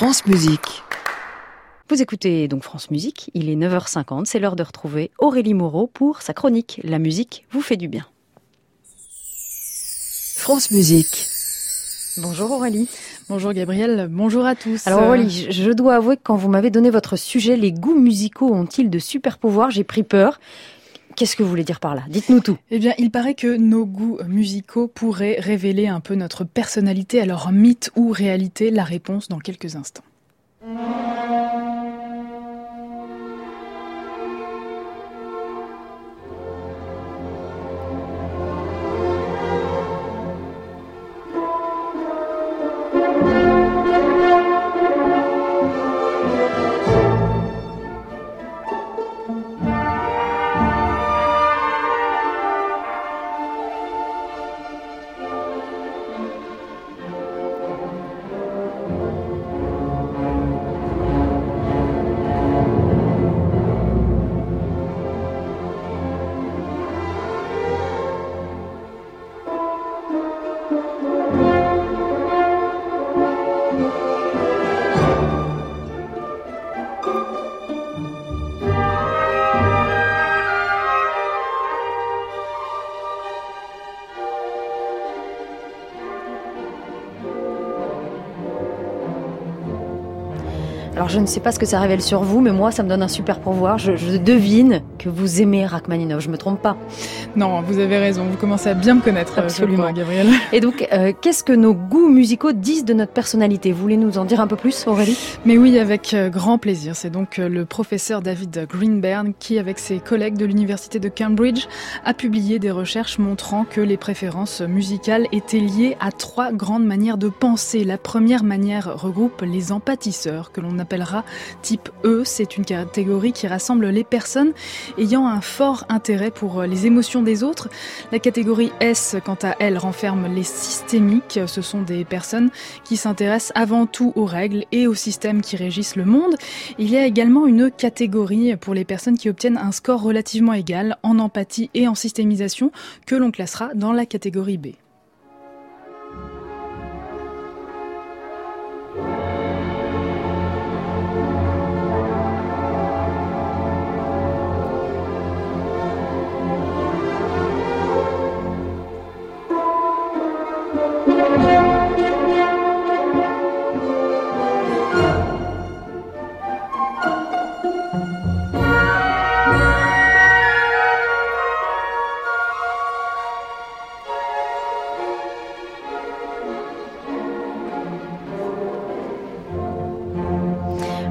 France Musique. Vous écoutez donc France Musique, il est 9h50, c'est l'heure de retrouver Aurélie Moreau pour sa chronique La musique vous fait du bien. France Musique. Bonjour Aurélie. Bonjour Gabriel, bonjour à tous. Alors Aurélie, je dois avouer que quand vous m'avez donné votre sujet, les goûts musicaux ont-ils de super pouvoirs? J'ai pris peur. Qu'est-ce que vous voulez dire par là? Dites-nous tout. Eh bien, il paraît que nos goûts musicaux pourraient révéler un peu notre personnalité. Alors, mythe ou réalité La réponse dans quelques instants. Alors je ne sais pas ce que ça révèle sur vous, mais moi ça me donne un super pouvoir. Je, je devine que vous aimez Rachmaninoff, je me trompe pas. Non, vous avez raison, vous commencez à bien me connaître, euh, Absolument. Gabriel. Et donc, euh, qu'est-ce que nos goûts musicaux disent de notre personnalité? Vous voulez nous en dire un peu plus, Aurélie? Mais oui, avec euh, grand plaisir. C'est donc le professeur David Greenberg qui, avec ses collègues de l'université de Cambridge, a publié des recherches montrant que les préférences musicales étaient liées à trois grandes manières de penser. La première manière regroupe les empathisseurs, que l'on appellera type E. C'est une catégorie qui rassemble les personnes ayant un fort intérêt pour les émotions des autres. La catégorie S, quant à elle, renferme les systémiques. Ce sont des personnes qui s'intéressent avant tout aux règles et aux systèmes qui régissent le monde. Il y a également une catégorie pour les personnes qui obtiennent un score relativement égal en empathie et en systémisation que l'on classera dans la catégorie B.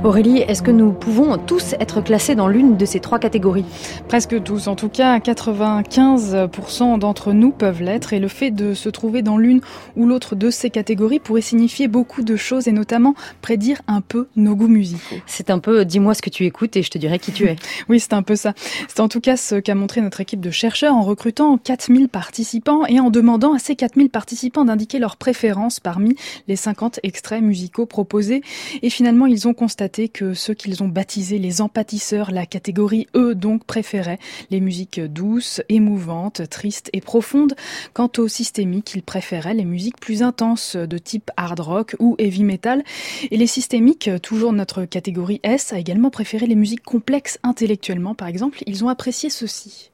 Aurélie, est-ce que nous pouvons tous être classés dans l'une de ces trois catégories? Presque tous, en tout cas 95% d'entre nous peuvent l'être et le fait de se trouver dans l'une ou l'autre de ces catégories pourrait signifier beaucoup de choses et notamment prédire un peu nos goûts musicaux. C'est un peu dis-moi ce que tu écoutes et je te dirai qui tu es. oui, c'est un peu ça. C'est en tout cas ce qu'a montré notre équipe de chercheurs en recrutant 4000 participants et en demandant à ces 4000 participants d'indiquer leurs préférences parmi les 50 extraits musicaux proposés et finalement ils ont constaté que ceux qu'ils ont baptisés les empathisseurs, la catégorie E donc préféraient les musiques douces, émouvantes, tristes et profondes. Quant aux systémiques, ils préféraient les musiques plus intenses de type hard rock ou heavy metal. Et les systémiques, toujours notre catégorie S, a également préféré les musiques complexes intellectuellement. Par exemple, ils ont apprécié ceci.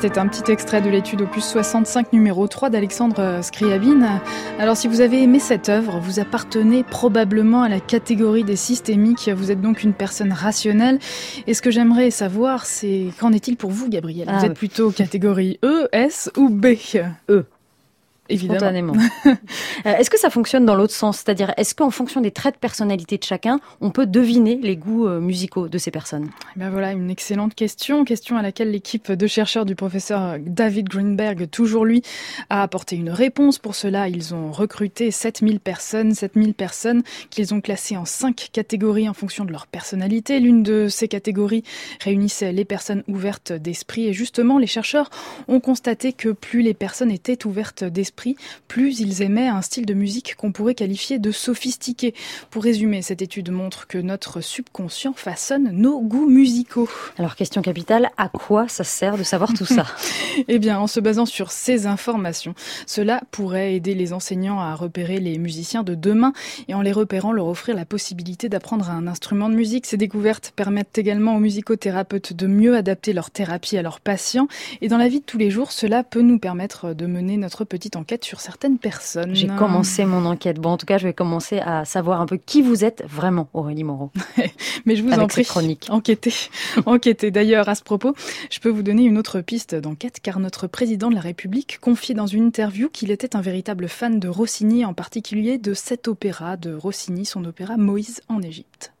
C'était un petit extrait de l'étude opus 65 numéro 3 d'Alexandre Scriabine. Alors si vous avez aimé cette œuvre, vous appartenez probablement à la catégorie des systémiques, vous êtes donc une personne rationnelle. Et ce que j'aimerais savoir, c'est qu'en est-il pour vous, Gabriel? Vous Ah, êtes plutôt catégorie E, S ou B? E. Évidemment. Spontanément. Euh, est-ce que ça fonctionne dans l'autre sens? C'est-à-dire, est-ce qu'en fonction des traits de personnalité de chacun, on peut deviner les goûts euh, musicaux de ces personnes? Ben voilà, une excellente question, question à laquelle l'équipe de chercheurs du professeur David Greenberg, toujours lui, a apporté une réponse. Pour cela, ils ont recruté 7000 personnes, 7000 personnes qu'ils ont classées en cinq catégories en fonction de leur personnalité. L'une de ces catégories réunissait les personnes ouvertes d'esprit et justement, les chercheurs ont constaté que plus les personnes étaient ouvertes d'esprit, plus ils aimaient un style de musique qu'on pourrait qualifier de sophistiqué. Pour résumer, cette étude montre que notre subconscient façonne nos goûts musicaux. Alors, question capitale, à quoi ça sert de savoir tout ça? Eh bien, en se basant sur ces informations, cela pourrait aider les enseignants à repérer les musiciens de demain et en les repérant, leur offrir la possibilité d'apprendre un instrument de musique. Ces découvertes permettent également aux musicothérapeutes de mieux adapter leur thérapie à leurs patients et dans la vie de tous les jours, cela peut nous permettre de mener notre petite enquête sur certaines personnes. J'ai commencé mon enquête. Bon, en tout cas, je vais commencer à savoir un peu qui vous êtes vraiment, Aurélie Moreau. Mais je vous Avec en prie, chronique. enquêtez. enquêtez. D'ailleurs, à ce propos, je peux vous donner une autre piste d'enquête car notre président de la République confie dans une interview qu'il était un véritable fan de Rossini, en particulier de cet opéra de Rossini, son opéra Moïse en Égypte.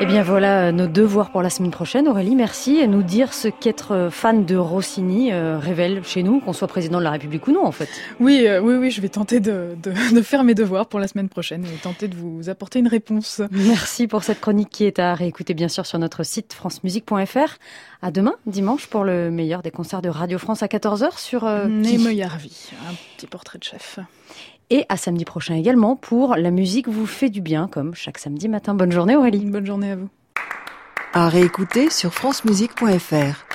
Eh bien voilà nos devoirs pour la semaine prochaine. Aurélie, merci. Et nous dire ce qu'être fan de Rossini euh, révèle chez nous, qu'on soit président de la République ou non en fait. Oui, euh, oui, oui, je vais tenter de, de, faire mes devoirs pour la semaine prochaine et tenter de vous apporter une réponse. Merci pour cette chronique qui est à réécouter bien sûr sur notre site francemusique.fr. À demain, dimanche, pour le meilleur des concerts de Radio France à 14h sur... Euh, Nemo Yarvi, un petit portrait de chef. Et à samedi prochain également pour La musique vous fait du bien, comme chaque samedi matin. Bonne journée Aurélie. Bonne journée à vous. À réécouter sur francemusique.fr.